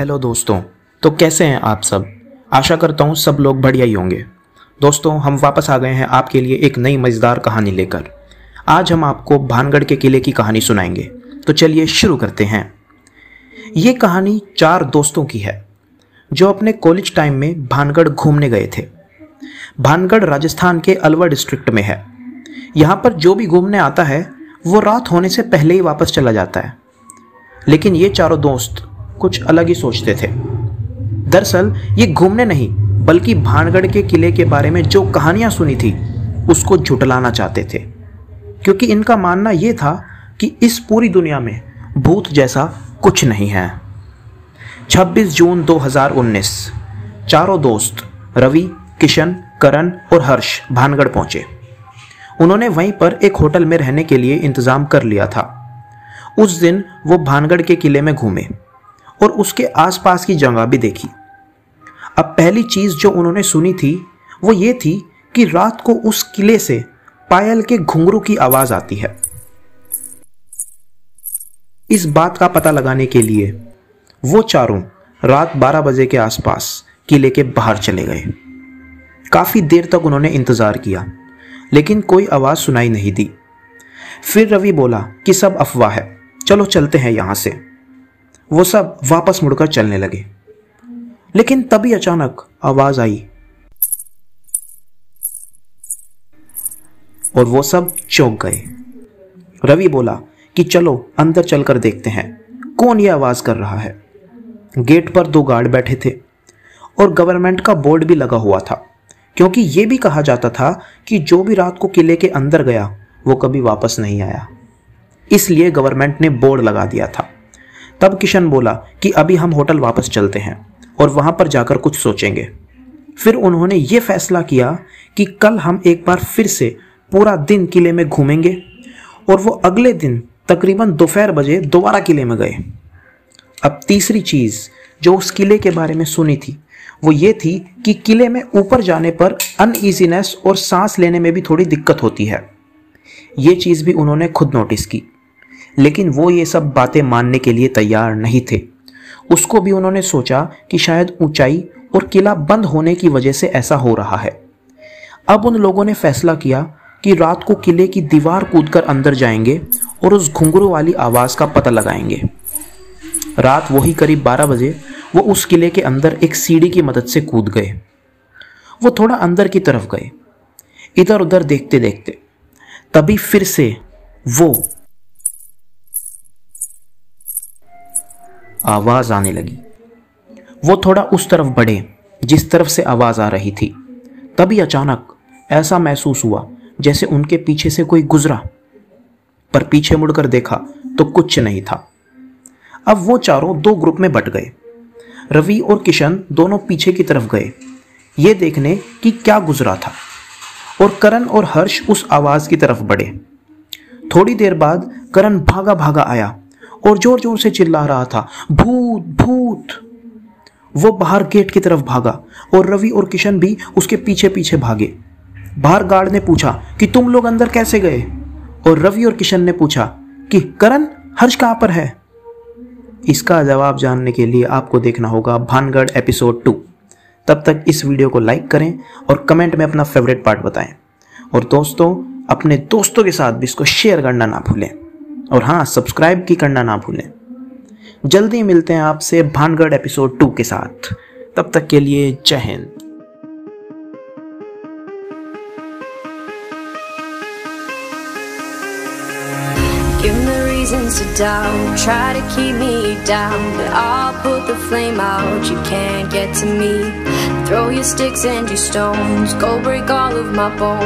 Hello दोस्तों तो कैसे हैं आप सब? आशा करता हूँ सब लोग बढ़िया ही होंगे। दोस्तों, हम वापस आ गए हैं आपके लिए एक नई मज़ेदार कहानी लेकर। आज हम आपको भानगढ़ के किले की कहानी सुनाएँगे। तो चलिए शुरू करते हैं। ये कहानी चार दोस्तों की है, जो अपने कॉलेज टाइम में भानगढ़ घूमने गए थे। भानगढ़ राजस्थान के अलवर डिस्ट्रिक्ट में है। यहाँ पर जो भी घूमने आता है, वो रात होने से पहले ही वापस चला जाता है। लेकिन ये चारों दोस्त कुछ अलग ही सोचते थे। दरअसल, ये घूमने नहीं, बल्कि भानगढ़ के किले के बारे में जो कहानियाँ सुनी थी, उसको झुटलाना चाहते थे। क्योंकि इनका मानना यह था कि इस पूरी दुनिया में भूत जैसा कुछ नहीं है। 26 जून 2019 चारों दोस्त, रवि, किशन, करण और हर्ष भानगढ़ पहुँचे। उन्होंने वहीं पर एक होटल में रहने के लिए इंतज़ाम कर लिया था। उस दिन वो भानगढ़ के किले में घूमे। और उसके आसपास की जगह भी देखी। अब पहली चीज़ जो उन्होंने सुनी थी, वो ये थी कि रात को उस किले से पायल के घुंघरू की आवाज़ आती है। इस बात का पता लगाने के लिए वो चारों रात 12 बजे के आसपास किले के बाहर चले गए। काफ़ी देर तक उन्होंने इंतज़ार किया, लेकिन कोई आवाज़ सुनाई नहीं दी। फिर रवि बोला कि सब अफवाह है, चलो चलते हैं यहाँ से। वो सब वापस मुड़कर चलने लगे। लेकिन तभी अचानक आवाज़ आई। और वो सब चौंक गए। रवि बोला कि चलो अंदर चलकर देखते हैं, कौन ये आवाज़ कर रहा है। गेट पर दो गार्ड बैठे थे और गवर्नमेंट का बोर्ड भी लगा हुआ था, क्योंकि यह भी कहा जाता था कि जो भी रात को किले के अंदर गया, वो कभी वापस नहीं आया। इसलिए गवर्नमेंट ने बोर्ड लगा दिया था। तब किशन बोला कि अभी हम होटल वापस चलते हैं और वहाँ पर जाकर कुछ सोचेंगे। फिर उन्होंने ये फैसला किया कि कल हम एक बार फिर से पूरा दिन किले में घूमेंगे और वो अगले दिन तकरीबन दोपहर बजे दोबारा किले में गए। अब तीसरी चीज़ जो उस किले के बारे में सुनी थी, वो ये थी कि किले में ऊपर जाने पर अनईजीनेस और सांस लेने में भी थोड़ी दिक्कत होती है। ये चीज़ भी उन्होंने खुद नोटिस की। लेकिन वो ये सब बातें मानने के लिए तैयार नहीं थे। उसको भी उन्होंने सोचा कि शायद ऊंचाई और किला बंद होने की वजह से ऐसा हो रहा है। अब उन लोगों ने फैसला किया कि रात को किले की दीवार कूदकर अंदर जाएँगे और उस घुंघरू वाली आवाज़ का पता लगाएँगे। रात वही करीब 12 बजे वो उस किले के अंदर एक सीढ़ी की मदद से कूद गए। वो थोड़ा अंदर की तरफ़ गए। इधर उधर देखते देखते तभी फिर से वो आवाज़ आने लगी। वो थोड़ा उस तरफ़ बढ़े, जिस तरफ़ से आवाज़ आ रही थी। तभी अचानक ऐसा महसूस हुआ, जैसे उनके पीछे से कोई गुजरा। पर पीछे मुड़कर देखा तो कुछ नहीं था। अब वो चारों दो ग्रुप में बट गए। रवि और किशन दोनों पीछे की तरफ़ गए, ये देखने कि क्या गुजरा था। और करण और हर्ष उस आवाज़ की तरफ़ बढ़े। थोड़ी देर बाद करण भागा भागा आया। और ज़ोर ज़ोर से चिल्ला रहा था, भूत भूत! वो बाहर गेट की तरफ़ भागा और रवि और किशन भी उसके पीछे पीछे भागे। बाहर गार्ड ने पूछा कि तुम लोग अंदर कैसे गए? और रवि और किशन ने पूछा कि, करण, हर्ष कहाँ पर है? इसका जवाब जानने के लिए आपको देखना होगा भानगढ़ एपिसोड टू। तब तक इस वीडियो को लाइक करें और कमेंट में अपना फेवरेट पार्ट बताएँ। और दोस्तों, अपने दोस्तों के साथ भी इसको शेयर करना ना भूलें। और हाँ सब्सक्राइब की करना ना भूलें जल्दी मिलते हैं आपसे भानगढ़ एपिसोड टू के साथ तब तक के लिए जय Hind to doubt, try to keep me down, but I'll put the flame out. You can't get to me. Throw your sticks and your stones, go break all of my bones.